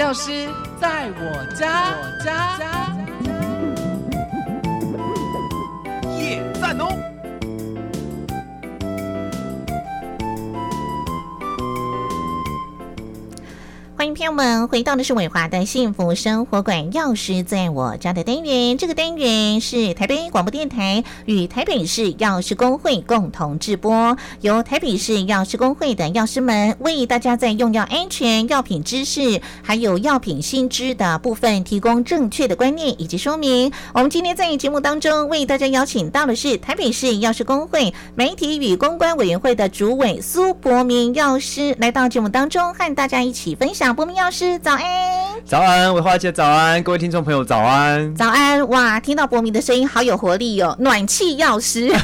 药师在我家，我家。耶，赞哦！朋友们回到的是伟华的幸福生活馆，钥匙在我家的单元。这个单元是台北广播电台与台北市药师工会共同制播，由台北市药师工会的药师们为大家在用药安全、药品知识还有药品新知的部分提供正确的观念以及说明。我们今天在节目当中为大家邀请到的是台北市药师工会媒体与公关委员会的主委苏博明药师来到节目当中，和大家一起分享。博明药师，早安！早安，维花姐，早安！各位听众朋友，早安！早安！哇，听到博明的声音，好有活力哦！暖气药师，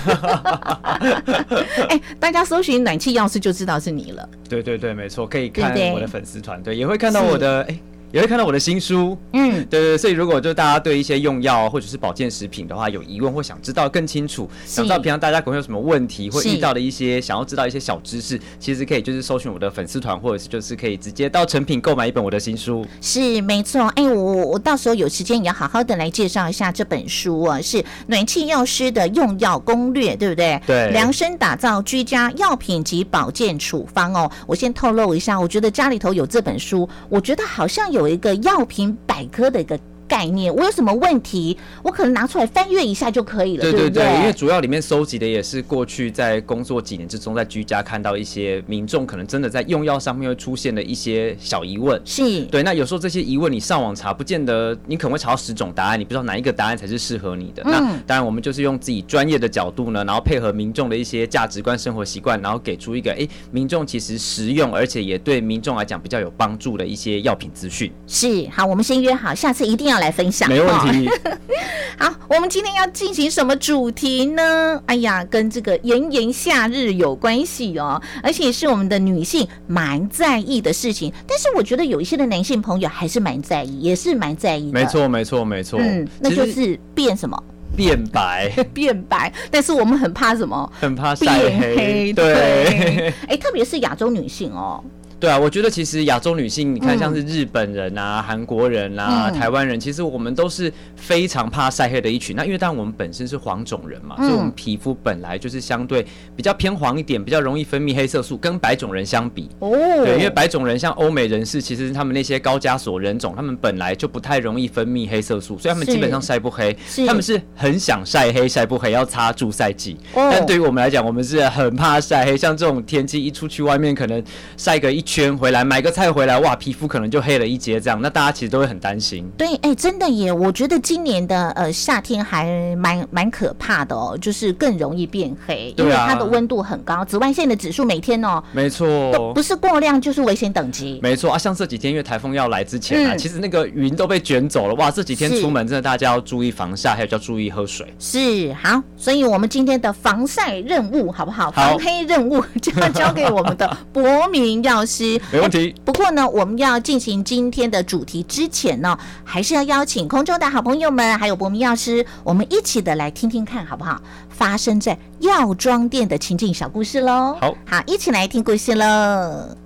哎，大家搜寻暖气药师就知道是你了。对对对，没错，可以看我的粉丝团队，也会看到我的哎。也会看到我的新书，嗯，对对，所以如果就大家对一些用药或者是保健食品的话有疑问或想知道更清楚，想知道平常大家可能有什么问题或遇到的一些想要知道一些小知识，其实可以就是搜寻我的粉丝团，或者是就是可以直接到成品购买一本我的新书。是没错，哎，我我到时候有时间也要好好的来介绍一下这本书啊，是暖气药师的用药攻略，对不对？对，量身打造居家药品及保健处方哦。我先透露一下，我觉得家里头有这本书，我觉得好像有有一个药品百科的一个。概念，我有什么问题，我可能拿出来翻阅一下就可以了，对对对，因为主要里面收集的也是过去在工作几年之中，在居家看到一些民众可能真的在用药上面会出现的一些小疑问，是对。那有时候这些疑问你上网查，不见得你可能会查到十种答案，你不知道哪一个答案才是适合你的。那当然，我们就是用自己专业的角度呢，然后配合民众的一些价值观、生活习惯，然后给出一个哎，民众其实实用，而且也对民众来讲比较有帮助的一些药品资讯。是好，我们先约好，下次一定要。来分享，没问题。好，我们今天要进行什么主题呢？哎呀，跟这个炎炎夏日有关系哦，而且是我们的女性蛮在意的事情。但是我觉得有一些的男性朋友还是蛮在意，也是蛮在意的。没错，没错，没错。嗯，那就是变什么？变白，变白。但是我们很怕什么？很怕晒黑。对，哎，特别是亚洲女性哦。对啊，我觉得其实亚洲女性，你看像是日本人啊、韩国人啊、台湾人，其实我们都是非常怕晒黑的一群。那因为当然我们本身是黄种人嘛，所以我们皮肤本来就是相对比较偏黄一点，比较容易分泌黑色素，跟白种人相比。哦。对，因为白种人像欧美人士，其实他们那些高加索人种，他们本来就不太容易分泌黑色素，所以他们基本上晒不黑。他们是很想晒黑，晒不黑要擦助晒剂。哦。但对于我们来讲，我们是很怕晒黑。像这种天气一出去外面，可能晒个一。圈回来买个菜回来，哇，皮肤可能就黑了一截，这样，那大家其实都会很担心。对，哎，真的耶，我觉得今年的呃夏天还蛮蛮可怕的哦，就是更容易变黑，因为它的温度很高，紫外线的指数每天哦，没错，不是过量就是危险等级。没错啊，像这几天因为台风要来之前啊，其实那个云都被卷走了，哇，这几天出门真的大家要注意防晒，还有要注意喝水。是好，所以我们今天的防晒任务好不好？防黑任务就要交给我们的博明药师。没问题。不过呢，我们要进行今天的主题之前呢，还是要邀请空中的好朋友们，还有博明药师，我们一起的来听听看好不好？发生在药妆店的情景小故事喽。好，好，一起来听故事喽。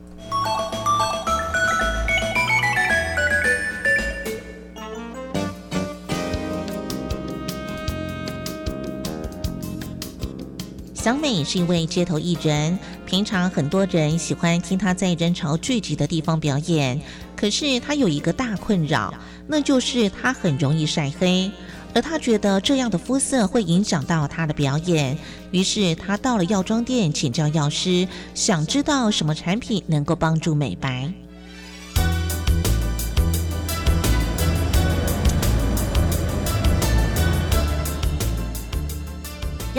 小美是一位街头艺人，平常很多人喜欢听他在人潮聚集的地方表演。可是他有一个大困扰，那就是他很容易晒黑，而他觉得这样的肤色会影响到他的表演。于是他到了药妆店请教药师，想知道什么产品能够帮助美白。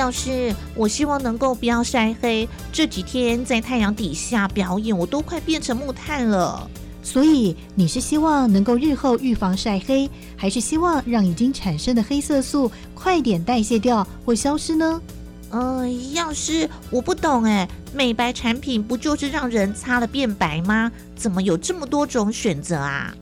药师，我希望能够不要晒黑。这几天在太阳底下表演，我都快变成木炭了。所以你是希望能够日后预防晒黑，还是希望让已经产生的黑色素快点代谢掉或消失呢？呃，药师，我不懂哎，美白产品不就是让人擦了变白吗？怎么有这么多种选择啊？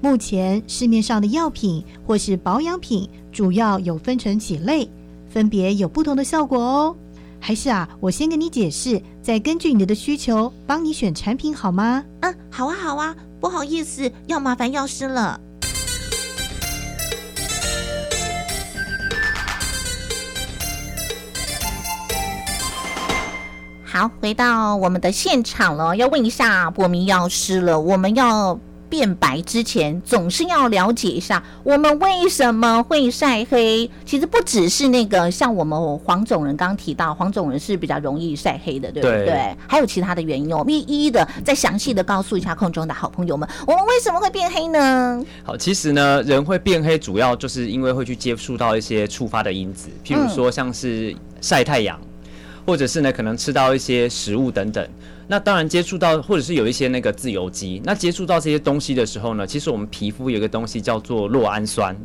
目前市面上的药品或是保养品，主要有分成几类。分别有不同的效果哦。还是啊，我先跟你解释，再根据你的需求帮你选产品好吗？嗯，好啊，好啊，不好意思，要麻烦药师了。好，回到我们的现场了，要问一下博明药师了，我们要。变白之前，总是要了解一下我们为什么会晒黑。其实不只是那个，像我们黄种人刚刚提到，黄种人是比较容易晒黑的，对不对？还有其他的原因，我们一一的再详细的告诉一下空中的好朋友们，我们为什么会变黑呢？好，其实呢，人会变黑，主要就是因为会去接触到一些触发的因子，譬如说像是晒太阳，或者是呢可能吃到一些食物等等。那当然接触到，或者是有一些那个自由基，那接触到这些东西的时候呢，其实我们皮肤有一个东西叫做酪氨酸。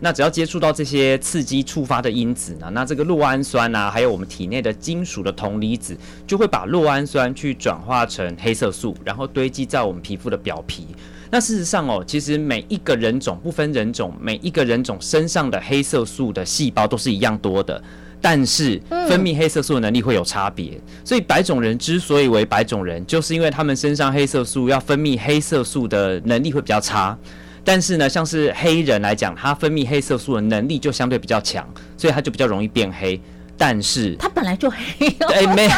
那只要接触到这些刺激触发的因子呢，那这个酪氨酸啊，还有我们体内的金属的铜离子，就会把酪氨酸去转化成黑色素，然后堆积在我们皮肤的表皮。那事实上哦，其实每一个人种不分人种，每一个人种身上的黑色素的细胞都是一样多的。但是分泌黑色素的能力会有差别，所以白种人之所以为白种人，就是因为他们身上黑色素要分泌黑色素的能力会比较差。但是呢，像是黑人来讲，他分泌黑色素的能力就相对比较强，所以他就比较容易变黑。但是他本来就黑，对，没，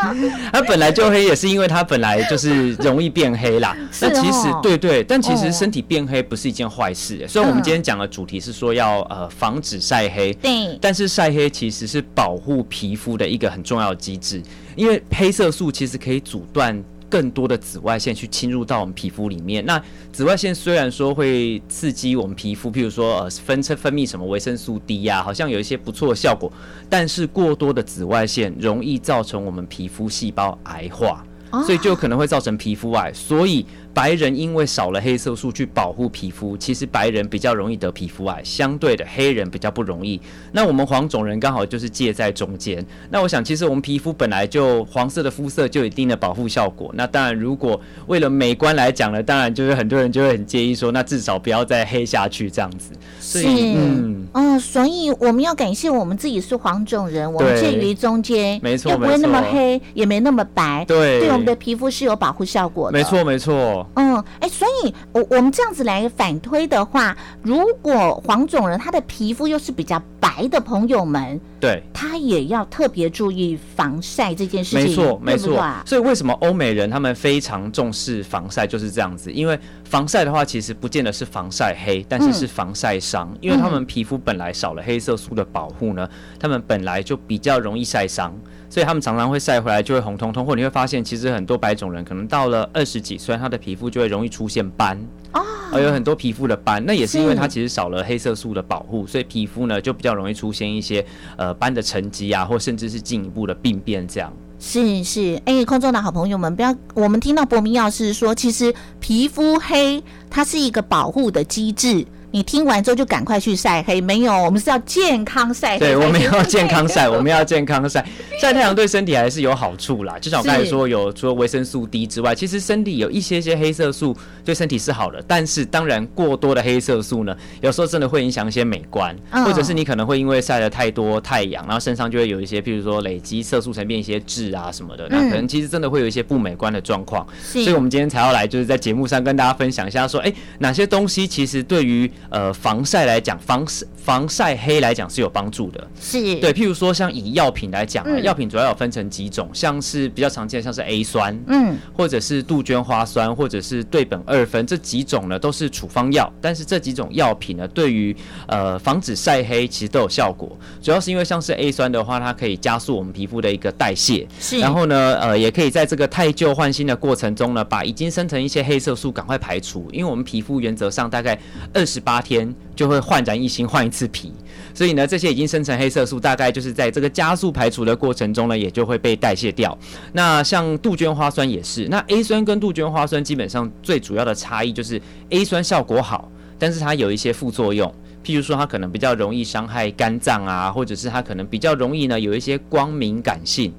他本来就黑，也是因为他本来就是容易变黑啦。那其实对对，但其实身体变黑不是一件坏事。虽然我们今天讲的主题是说要呃防止晒黑，对，但是晒黑其实是保护皮肤的一个很重要的机制，因为黑色素其实可以阻断。更多的紫外线去侵入到我们皮肤里面。那紫外线虽然说会刺激我们皮肤，譬如说呃分分分泌什么维生素 D 呀，好像有一些不错的效果，但是过多的紫外线容易造成我们皮肤细胞癌化，所以就可能会造成皮肤癌。所以。白人因为少了黑色素去保护皮肤，其实白人比较容易得皮肤癌，相对的黑人比较不容易。那我们黄种人刚好就是介在中间。那我想，其实我们皮肤本来就黄色的肤色就有一定的保护效果。那当然，如果为了美观来讲呢，当然就是很多人就会很介意说，那至少不要再黑下去这样子。是，嗯，嗯，所以我们要感谢我们自己是黄种人，我们介于中间，没错，又不会那么黑，也没那么白，对，对我们的皮肤是有保护效果的。没错，没错。嗯，哎，所以，我我们这样子来反推的话，如果黄种人他的皮肤又是比较白的朋友们，对，他也要特别注意防晒这件事情，没错，没错。所以为什么欧美人他们非常重视防晒，就是这样子，因为防晒的话，其实不见得是防晒黑，但是是防晒伤，因为他们皮肤本来少了黑色素的保护呢，他们本来就比较容易晒伤。所以他们常常会晒回来就会红彤彤，或你会发现，其实很多白种人可能到了二十几岁，他的皮肤就会容易出现斑啊，有很多皮肤的斑，那也是因为它其实少了黑色素的保护，所以皮肤呢就比较容易出现一些呃斑的沉积啊，或甚至是进一步的病变这样。是是，哎，空中的好朋友们，不要我们听到博明药师说，其实皮肤黑它是一个保护的机制。你听完之后就赶快去晒黑，没有，我们是要健康晒黑。对，我们要健康晒，我们要健康晒。晒太阳对身体还是有好处啦。就像我刚才说，有除了维生素 D 之外，其实身体有一些些黑色素对身体是好的。但是当然，过多的黑色素呢，有时候真的会影响一些美观，或者是你可能会因为晒了太多太阳，然后身上就会有一些，譬如说累积色素沉淀一些痣啊什么的，那可能其实真的会有一些不美观的状况。所以我们今天才要来，就是在节目上跟大家分享一下，说，哎，哪些东西其实对于呃，防晒来讲，防防晒黑来讲是有帮助的。是对，譬如说像以药品来讲啊，药品主要有分成几种，像是比较常见的，像是 A 酸，嗯，或者是杜鹃花酸，或者是对苯二酚这几种呢，都是处方药。但是这几种药品呢，对于呃防止晒黑其实都有效果。主要是因为像是 A 酸的话，它可以加速我们皮肤的一个代谢，是。然后呢，呃，也可以在这个太旧换新的过程中呢，把已经生成一些黑色素赶快排除。因为我们皮肤原则上大概二十八天。就会焕然一新，换一次皮，所以呢，这些已经生成黑色素，大概就是在这个加速排除的过程中呢，也就会被代谢掉。那像杜鹃花酸也是，那 A 酸跟杜鹃花酸基本上最主要的差异就是 A 酸效果好，但是它有一些副作用，譬如说它可能比较容易伤害肝脏啊，或者是它可能比较容易呢有一些光敏感性。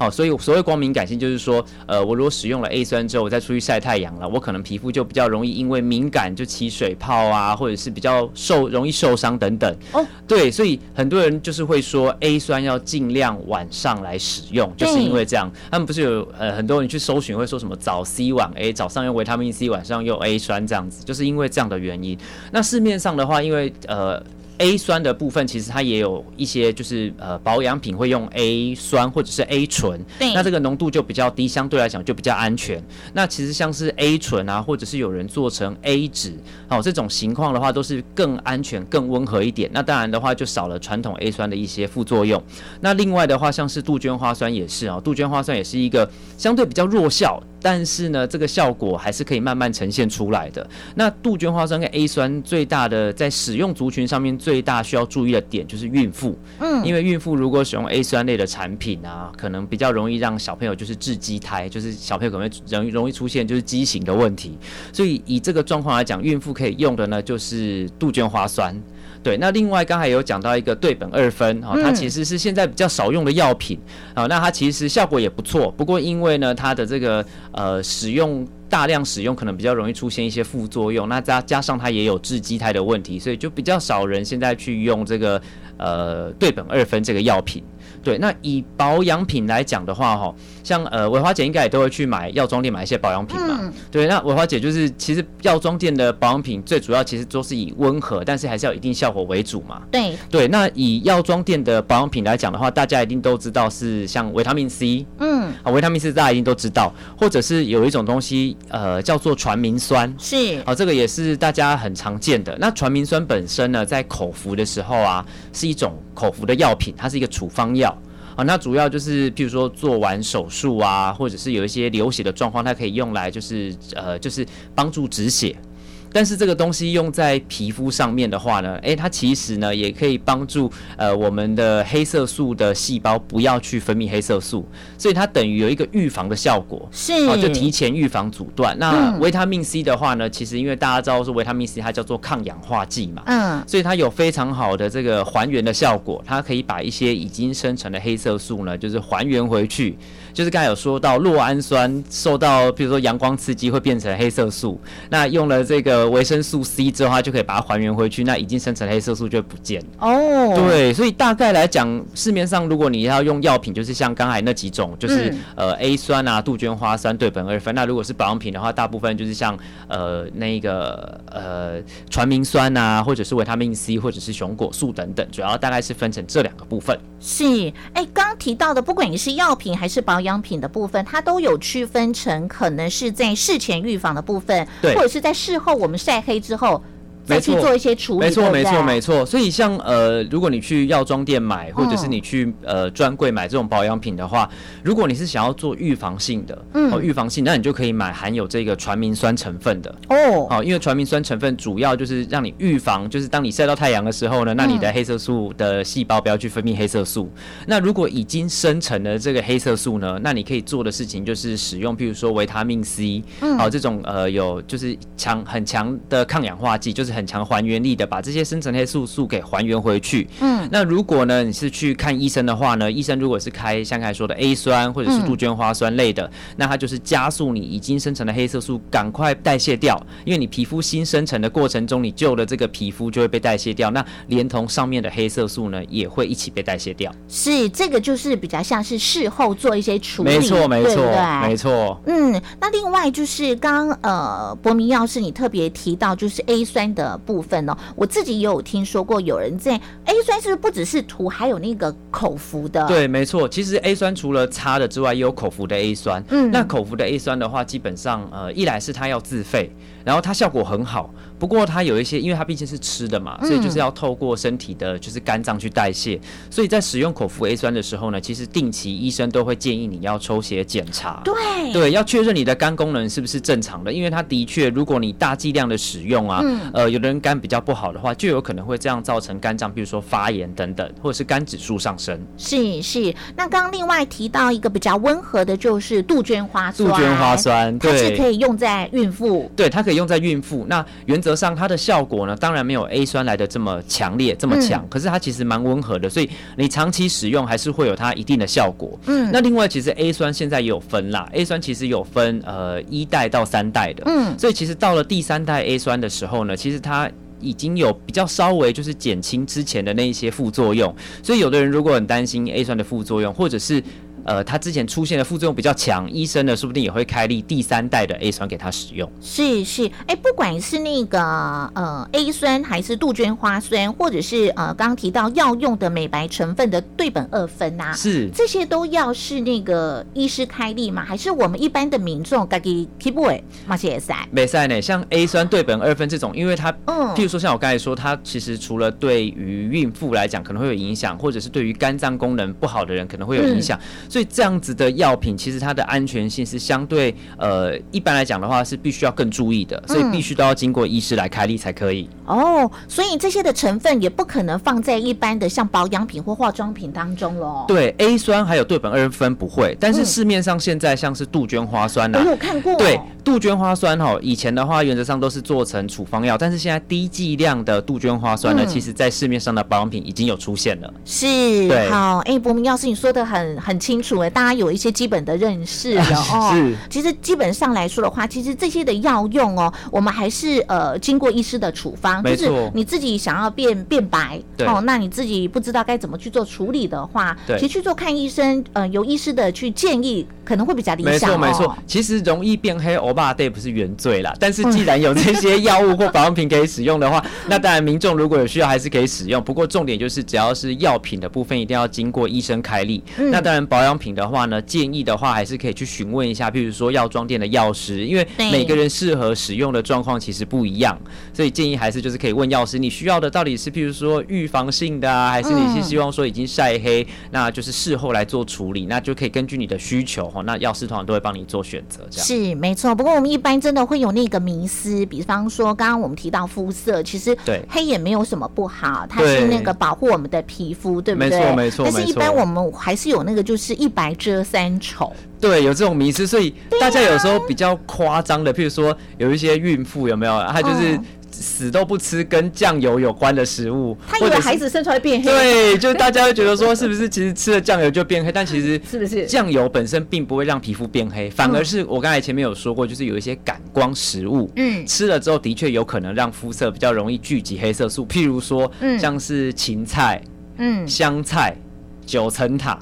好，所以所谓光敏感性就是说，呃，我如果使用了 A 酸之后，我再出去晒太阳了，我可能皮肤就比较容易因为敏感就起水泡啊，或者是比较受容易受伤等等。哦，对，所以很多人就是会说 A 酸要尽量晚上来使用，就是因为这样。他们不是有呃很多人去搜寻会说什么早 C 晚 A，早上用维他命 C，晚上用 A 酸这样子，就是因为这样的原因。那市面上的话，因为呃。A 酸的部分其实它也有一些，就是呃保养品会用 A 酸或者是 A 醇，对，那这个浓度就比较低，相对来讲就比较安全。那其实像是 A 醇啊，或者是有人做成 A 酯，哦这种情况的话都是更安全、更温和一点。那当然的话就少了传统 A 酸的一些副作用。那另外的话，像是杜鹃花酸也是啊，杜鹃花酸也是一个相对比较弱效。但是呢，这个效果还是可以慢慢呈现出来的。那杜鹃花酸跟 A 酸最大的在使用族群上面最大需要注意的点就是孕妇，嗯，因为孕妇如果使用 A 酸类的产品啊，可能比较容易让小朋友就是致畸胎，就是小朋友可能会容易容易出现就是畸形的问题。所以以这个状况来讲，孕妇可以用的呢就是杜鹃花酸。对，那另外刚才有讲到一个对苯二酚哈，它其实是现在比较少用的药品啊，那它其实效果也不错，不过因为呢它的这个呃使用大量使用可能比较容易出现一些副作用，那加加上它也有致畸胎的问题，所以就比较少人现在去用这个呃对苯二酚这个药品。对，那以保养品来讲的话，哈，像呃，伟华姐应该也都会去买药妆店买一些保养品嘛。对，那伟华姐就是其实药妆店的保养品最主要其实都是以温和，但是还是要一定效果为主嘛。对对，那以药妆店的保养品来讲的话，大家一定都知道是像维他命 C，嗯，啊，维他命 C 大家一定都知道，或者是有一种东西呃叫做传明酸，是，啊，这个也是大家很常见的。那传明酸本身呢，在口服的时候啊，是一种口服的药品，它是一个处方药。那主要就是，譬如说做完手术啊，或者是有一些流血的状况，它可以用来就是呃，就是帮助止血。但是这个东西用在皮肤上面的话呢，诶，它其实呢也可以帮助呃我们的黑色素的细胞不要去分泌黑色素，所以它等于有一个预防的效果，是啊，就提前预防阻断。那维他命 C 的话呢，其实因为大家知道说维他命 C，它叫做抗氧化剂嘛，嗯，所以它有非常好的这个还原的效果，它可以把一些已经生成的黑色素呢，就是还原回去。就是刚才有说到，酪氨酸受到比如说阳光刺激会变成黑色素，那用了这个维生素 C 之后，它就可以把它还原回去，那已经生成黑色素就会不见。哦，对，所以大概来讲，市面上如果你要用药品，就是像刚才那几种，就是呃 A 酸啊、杜鹃花酸、对苯二酚。那如果是保养品的话，大部分就是像呃那个呃传明酸啊，或者是维他命 C，或者是熊果素等等，主要大概是分成这两个部分。是，哎，刚提到的，不管你是药品还是保养品的部分，它都有区分成可能是在事前预防的部分，或者是在事后我们晒黑之后。再去做一些处理，没错，没错，没错。所以像呃，如果你去药妆店买，或者是你去呃专柜买这种保养品的话，如果你是想要做预防性的，嗯，预防性，那你就可以买含有这个传明酸成分的哦。好，因为传明酸成分主要就是让你预防，就是当你晒到太阳的时候呢，那你的黑色素的细胞不要去分泌黑色素。那如果已经生成了这个黑色素呢，那你可以做的事情就是使用，譬如说维他命 C，好，这种呃有就是强很强的抗氧化剂，就是很。很强还原力的，把这些生成黑素素给还原回去。嗯，那如果呢，你是去看医生的话呢，医生如果是开像刚才说的 A 酸或者是杜鹃花酸类的，那它就是加速你已经生成的黑色素赶快代谢掉，因为你皮肤新生成的过程中，你旧的这个皮肤就会被代谢掉，那连同上面的黑色素呢，也会一起被代谢掉。是，这个就是比较像是事后做一些处理，没错，没错，没错。嗯，那另外就是刚呃，博明药师你特别提到就是 A 酸的。部分哦，我自己也有听说过，有人在 A 酸是不是不只是涂，还有那个口服的？对，没错。其实 A 酸除了擦的之外，也有口服的 A 酸。嗯，那口服的 A 酸的话，基本上呃，一来是它要自费，然后它效果很好。不过它有一些，因为它毕竟是吃的嘛，所以就是要透过身体的，就是肝脏去代谢。所以在使用口服 A 酸的时候呢，其实定期医生都会建议你要抽血检查。对对，要确认你的肝功能是不是正常的，因为它的确，如果你大剂量的使用啊，呃，呃有的人肝比较不好的话，就有可能会这样造成肝脏，比如说发炎等等，或者是肝指数上升。是是，那刚刚另外提到一个比较温和的，就是杜鹃花酸。杜鹃花酸，它是可以用在孕妇。对，它可以用在孕妇。那原则上它的效果呢，当然没有 A 酸来的这么强烈、这么强，可是它其实蛮温和的，所以你长期使用还是会有它一定的效果。嗯那另外其实 A 酸现在也有分啦，A 酸其实有分呃一代到三代的，嗯所以其实到了第三代 A 酸的时候呢，其实它。已经有比较稍微就是减轻之前的那一些副作用，所以有的人如果很担心 A 酸的副作用，或者是呃他之前出现的副作用比较强，医生呢说不定也会开立第三代的 A 酸给他使用。是是，哎，不管是那个呃 A 酸，还是杜鹃花酸，或者是呃刚刚提到药用的美白成分的对苯二酚呐、是这些都要是那个医师开立吗？还是我们一般的民众该给 keep 位马些也塞？美赛呢，像 A 酸对苯二酚这种，因为它，嗯譬如说像我刚才说，它其实除了对于孕妇来讲可能会有影响，或者是对于肝脏功能不好的人可能会有影响，所以这样子的药品其实它的安全性是相对呃一般来讲的话是必须要更注意的，所以必须都要经过医师来开立才可以。哦，所以这些的成分也不可能放在一般的像保养品或化妆品当中喽。对 A 酸还有对苯二酚不会，但是嗯市面上现在像是杜鹃花酸呐、我有看过。对，杜鹃花酸哈，以前的话原则上都是做成处方药，但是现在低剂量的杜鹃花酸呢，嗯其实在市面上的保养品已经有出现了。是对好，哎，博明药师你说的很很清大家有一些基本的认识了哦。是其实基本上来说的话，其实这些的药用哦，我们还是呃经过医师的处方，就是你自己想要变变白哦，那你自己不知道该怎么去做处理的话，对其实去做看医生，呃，由医师的去建议，可能会比较理想、哦。错没错，其实容易变黑欧巴 day 不是原罪啦，但是既然有这些药物或保养品可以使用的话，那当然民众如果有需要还是可以使用。不过重点就是只要是药品的部分，一定要经过医生开立。嗯那当然保养品的话呢，建议的话还是可以去询问一下，譬如说药妆店的药师，因为每个人适合使用的状况其实不一样，所以建议还是就是可以问药师，你需要的到底是譬如说预防性的啊，还是你是希望说已经晒黑，那就是事后来做处理，那就可以根据你的需求哈，那药师通常都会帮你做选择，这样。是没错，不过我们一般真的会有那个迷思，比方说刚刚我们提到肤色，其实对黑也没有什么不好，它是那个保护我们的皮肤，对不对？没错没错但是，一般我们还是有那个就是一白遮三丑，对，有这种迷思，所以大家有时候比较夸张的，譬如说有一些孕妇有没有，她就是嗯死都不吃跟酱油有关的食物，他以为孩子生出来变黑，对，就大家会觉得说是不是其实吃了酱油就变黑，但其实 是不是？酱油本身并不会让皮肤变黑，反而是我刚才前面有说过，就是有一些感光食物，嗯。吃了之后的确有可能让肤色比较容易聚集黑色素，譬如说嗯。像是芹菜、嗯，香菜、九层塔。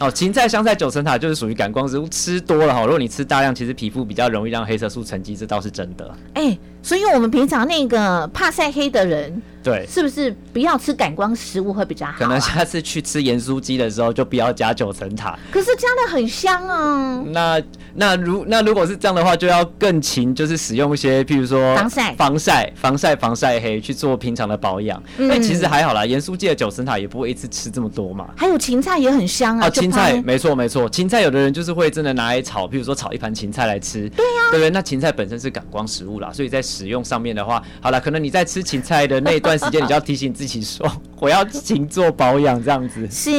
哦，芹菜、香菜、九层塔就是属于感光植物，吃多了哈，如果你吃大量，其实皮肤比较容易让黑色素沉积，这倒是真的。哎、所以我们平常那个怕晒黑的人，对，是不是不要吃感光食物会比较好、啊？可能下次去吃盐酥鸡的时候就不要加九层塔。可是加的很香啊。那那如那如果是这样的话，就要更勤，就是使用一些，譬如说防晒防晒、防晒、防晒黑去做平常的保养。嗯那、其实还好啦，盐酥鸡的九层塔也不会一次吃这么多嘛。还有芹菜也很香啊，啊，芹菜没错没错，芹菜有的人就是会真的拿来炒，譬如说炒一盘芹菜来吃，对呀、对不对？那芹菜本身是感光食物啦，所以在使用上面的话，好了，可能你在吃芹菜的那一段时间，你就要提醒自己说，我要勤做保养这样子。是，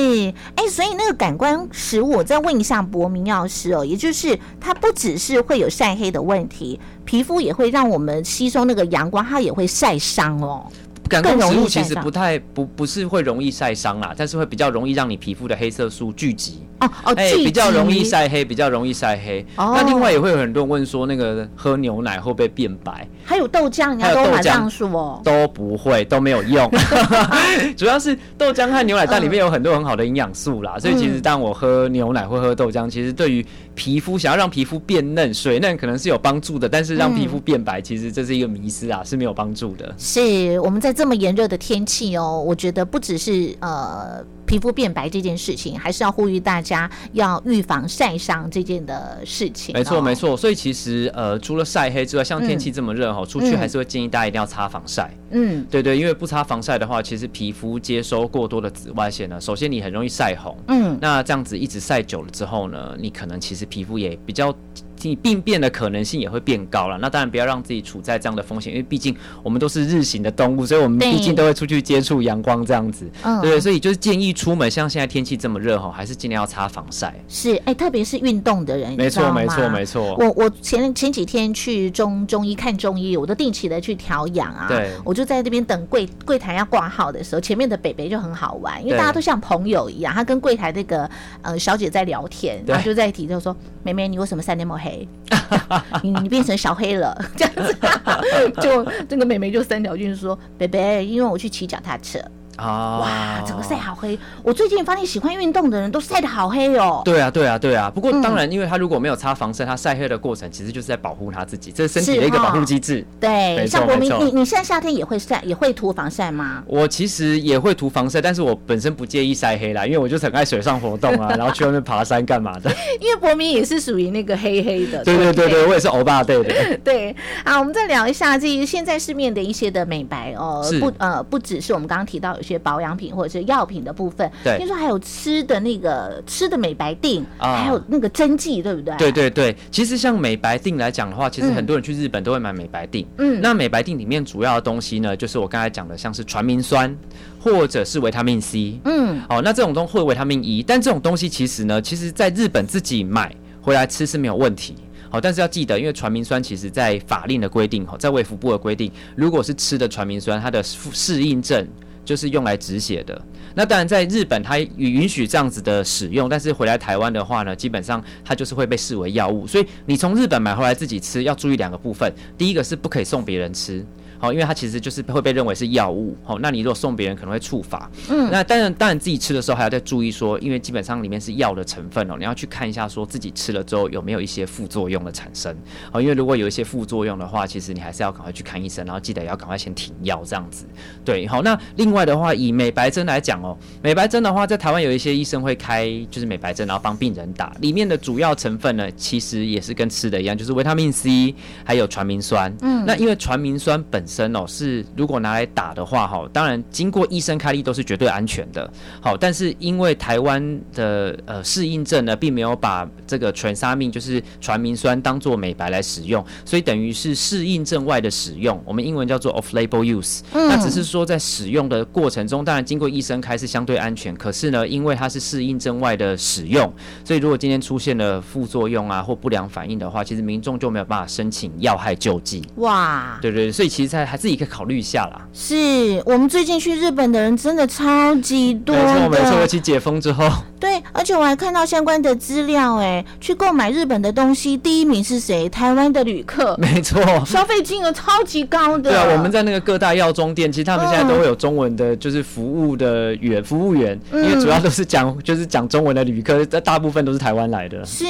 哎、所以那个感官食物，我再问一下博明药师哦，也就是它不只是会有晒黑的问题，皮肤也会让我们吸收那个阳光，它也会晒伤哦。感光植物其实不太不不是会容易晒伤啦，但是会比较容易让你皮肤的黑色素聚集。哦哦，哎、聚比较容易集晒黑，比较容易晒黑。哦那另外也会有很多人问说，那个喝牛奶会不会变白？还有豆浆，人家都马还有豆浆上说，都不会，都没有用。主要是豆浆和牛奶蛋里面有很多很好的营养素啦，所以其实当我喝牛奶或喝豆浆，其实对于皮肤想要让皮肤变嫩、水嫩可能是有帮助的，但是让皮肤变白，其实这是一个迷思啊，是没有帮助的。是我们在这么炎热的天气哦，我觉得不只是呃皮肤变白这件事情，还是要呼吁大家要预防晒伤这件的事情、没错，没。错。所以其实呃，除了晒黑之外，像天气这么热哈，出去嗯还是会建议大家一定要擦防晒。嗯，对对，因为不擦防晒的话，其实皮肤接收过多的紫外线呢，首先你很容易晒红。嗯，那这样子一直晒久了之后呢，你可能其实皮肤也比较你病变的可能性也会变高了。那当然不要让自己处在这样的风险，因为毕竟我们都是日行的动物，所以我们毕竟都会出去接触阳光这样子。嗯对，所以就是建议出门，像现在天气这么热哈，还是尽量要擦防晒。是哎，特别是运动的人，没错，没错，没错。我我前前几天去中中医看中医，我都定期的去调养啊。对我就在那边等柜柜台要挂号的时候，前面的北北就很好玩，因为大家都像朋友一样，他跟柜台那个呃小姐在聊天，对然后就在提就说：“妹妹，你为什么晒那么黑？你你变成小黑了。”这样子，就这个妹妹就三条军说：“北北，因为我去骑脚踏车，啊哇，整个晒好黑。我最近发现喜欢运动的人都晒得好黑哦。”对啊，对啊，对啊。不过嗯当然，因为他如果没有擦防晒，他晒黑的过程其实就是在保护他自己，这是身体的一个保护机制。对，像国民，你你现在夏天也会晒，也会涂防晒吗？我其实也会涂防晒，但是我本身不介意晒黑啦，因为我就是很爱水上活动啊，然后去外面爬山干嘛的。因为博明也是属于那个黑黑的，对对对对，我也是欧巴对的。对，好，我们再聊一下这现在市面的一些的美白哦，不呃不只是我们刚刚提到有些保养品或者是药品的部分，对听说还有吃的那个吃的美白定，啊还有那个针剂，对不对？对，对对，其实像美白定来讲的话，其实嗯很多人去日本都会买美白定。嗯，那美白定里面主要的东西呢，就是我刚才讲的，像是传明酸或者是维他命 C。嗯哦，那这种东会维他命 E，但这种东西其实呢，其实在日本自己买回来吃是没有问题。好，但是要记得，因为传明酸其实在法令的规定，哈，在卫福部的规定，如果是吃的传明酸，它的适适应症就是用来止血的。那当然，在日本它允许这样子的使用，但是回来台湾的话呢，基本上它就是会被视为药物。所以你从日本买回来自己吃，要注意两个部分。第一个是不可以送别人吃。好，因为它其实就是会被认为是药物，好，那你如果送别人可能会触法，嗯，那当然当然自己吃的时候还要再注意说，因为基本上里面是药的成分哦，你要去看一下说自己吃了之后有没有一些副作用的产生，好，因为如果有一些副作用的话，其实你还是要赶快去看医生，然后记得要赶快先停药这样子，对，好，那另外的话以美白针来讲哦，美白针的话在台湾有一些医生会开就是美白针，然后帮病人打，里面的主要成分呢其实也是跟吃的一样，就是维他命 C 还有传明酸，嗯，那因为传明酸本身哦是如果拿来打的话哈，当然经过医生开立都是绝对安全的。好，但是因为台湾的呃适应症呢，并没有把这个全沙命就是传明酸当做美白来使用，所以等于是适应症外的使用，我们英文叫做 off-label use。那只是说在使用的过程中，当然经过医生开是相对安全，可是呢，因为它是适应症外的使用，所以如果今天出现了副作用啊或不良反应的话，其实民众就没有办法申请药害救济。哇，对对对，所以其实在还自己可以考虑一下啦。是我们最近去日本的人真的超级多没错没错，尤，其解封之后，对，而且我还看到相关的资料，哎，去购买日本的东西，第一名是谁？台湾的旅客，没错。消费金额超级高的。对啊，我们在那个各大药妆店，其实他们现在都会有中文的，就是服务的员服务员，因为主要都是讲就是讲中文的旅客，大部分都是台湾来的。是，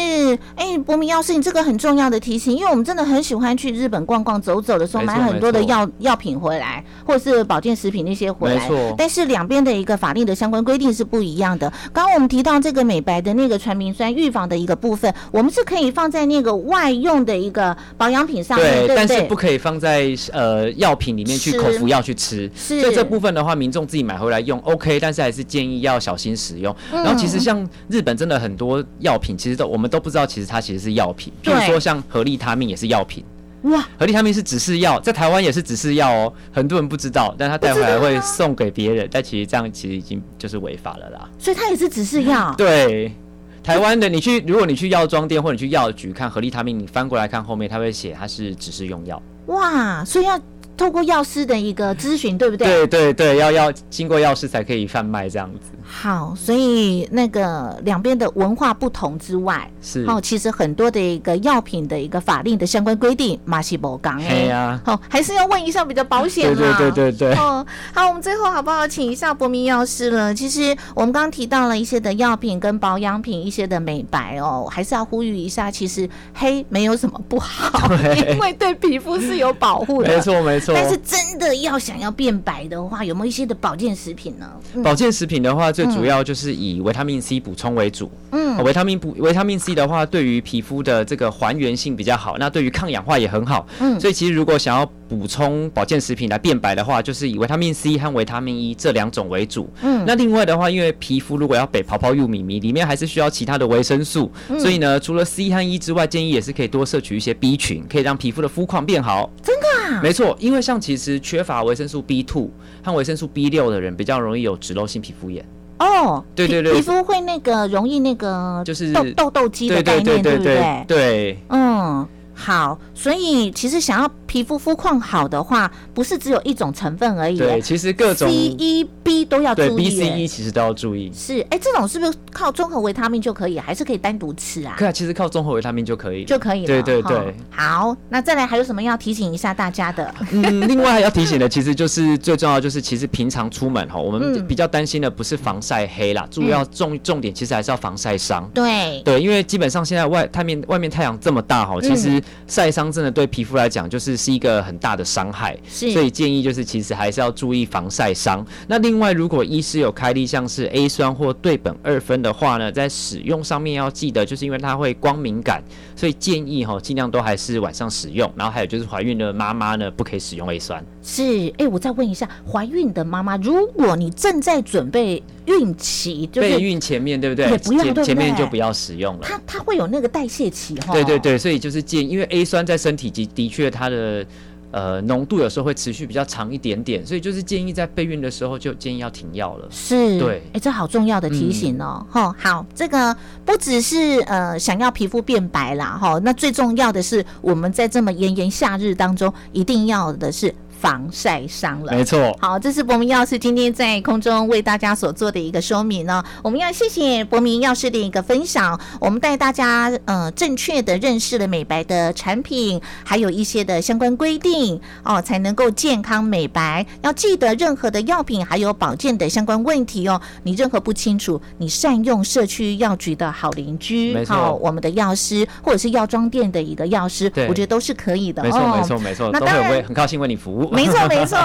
哎，博明药师，你这个很重要的提醒，因为我们真的很喜欢去日本逛逛、走走的时候，买很多的药药品回来，或者是保健食品那些回来。没错但是两边的一个法令的相关规定是不一样的。刚刚我们提到这个美白的那个传明酸预防的一个部分，我们是可以放在那个外用的一个保养品上面，对不对？但是不可以放在呃药品里面去口服药去吃。是所以这部分的话，民众自己买回来用 OK，但是还是建议要小心使用。嗯然后其实像日本真的很多药品，其实都我们都不知道，其实它其实是药品。比如对说像合利他命也是药品。哇，合力他命是指示药，在台湾也是指示药哦，很多人不知道，但他带回来会送给别人，但其实这样其实已经就是违法了啦。所以它也是指示药。对，台湾的你去，如果你去药妆店或者你去药局看合力他命，你翻过来看后面，他会写它是指示用药。哇，所以要透过药师的一个咨询，对不对？对对对，要要经过药师才可以贩卖这样子。好，所以那个两边的文化不同之外，是哦，其实很多的一个药品的一个法令的相关规定，马西博刚哎，呀、好、还是要问一下比较保险对啦。对对对对。哦，好，我们最后好不好，请一下博明药师了。其实我们刚刚提到了一些的药品跟保养品，一些的美白哦，还是要呼吁一下，其实黑没有什么不好，因为对皮肤是有保护的。没错没错错。但是真的要想要变白的话，有没有一些的保健食品呢？嗯保健食品的话，最主要就是以维他命 C 补充为主。嗯哦维他命补维他命 C 的话，对于皮肤的这个还原性比较好，那对于抗氧化也很好。嗯所以其实如果想要补充保健食品来变白的话，就是以维他命 C 和维他命 E 这两种为主。嗯那另外的话，因为皮肤如果要北泡泡又米米，里面还是需要其他的维生素，嗯所以呢，除了 C 和 E 之外，建议也是可以多摄取一些 B 群，可以让皮肤的肤况变好。真的啊，没错，因为像其实缺乏维生素 B two 和维生素 B 六的人，比较容易有脂漏性皮肤炎。哦，对对对皮肤会那个容易那个就是痘痘痘肌的对对概念，不对对对对。嗯，好，所以其实想要皮肤肤况好的话，不是只有一种成分而已。对，其实各种 C、E、B 都要对注 B、意 C、耶。E 其实都要注意。是，哎，这种是不是靠综合维他命就可以，还是可以单独吃啊？可啊，其实靠综合维他命就可以了。就可以了。对对对。好，那再来还有什么要提醒一下大家的？嗯，另外还要提醒的，其实就是最重要就是，其实平常出门哈，我嗯们比较担心的不是防晒黑啦，主要重重点其实还是要防晒伤。对，对，因为基本上现在外太面外面太阳这么大哈，其嗯实晒伤真的对皮肤来讲就是是一个很大的伤害，是所以建议就是其实还是要注意防晒伤。那另外，如果医师有开立像是 A 酸或对苯二酚的话呢，在使用上面要记得，就是因为它会光敏感，所以建议哈尽量都还是晚上使用。然后还有就是怀孕的妈妈呢，不可以使用 A 酸。是。哎，我再问一下，怀孕的妈妈，如果你正在准备孕期，就是备孕前面对不对？也不要前前面就不要使用了。它它会有那个代谢期哈。对对。对，所以就是建议，因为 A 酸在身体及的确它的呃浓度有时候会持续比较长一点点，所以就是建议在备孕的时候就建议要停药了。是，对哎，这好重要的提醒哦，哈、好，这个不只是呃想要皮肤变白啦，哈，那最重要的是我们在这么炎炎夏日当中，一定要的是防晒伤了。没错，好，这是博明药师今天在空中为大家所做的一个说明呢。我们要谢谢博明药师的一个分享，我们带大家呃正确的认识了美白的产品，还有一些的相关规定哦，才能够健康美白。要记得任何的药品还有保健的相关问题哦，你任何不清楚，你善用社区药局的好邻居，好我们的药师或者是药妆店的一个药师，我觉得都是可以的没错，哦。没错，没错，那当然会为很高兴为你服务。没错，没错，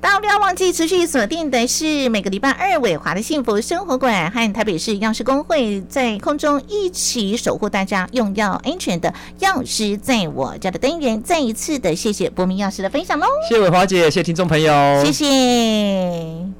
大家不要忘记持续锁定的是每个礼拜二伟华的幸福生活馆和台北市药师工会在空中一起守护大家用药安全的药师在我家的单元。再一次的谢谢博明药师的分享喽，谢谢伟华姐，谢谢听众朋友，谢谢。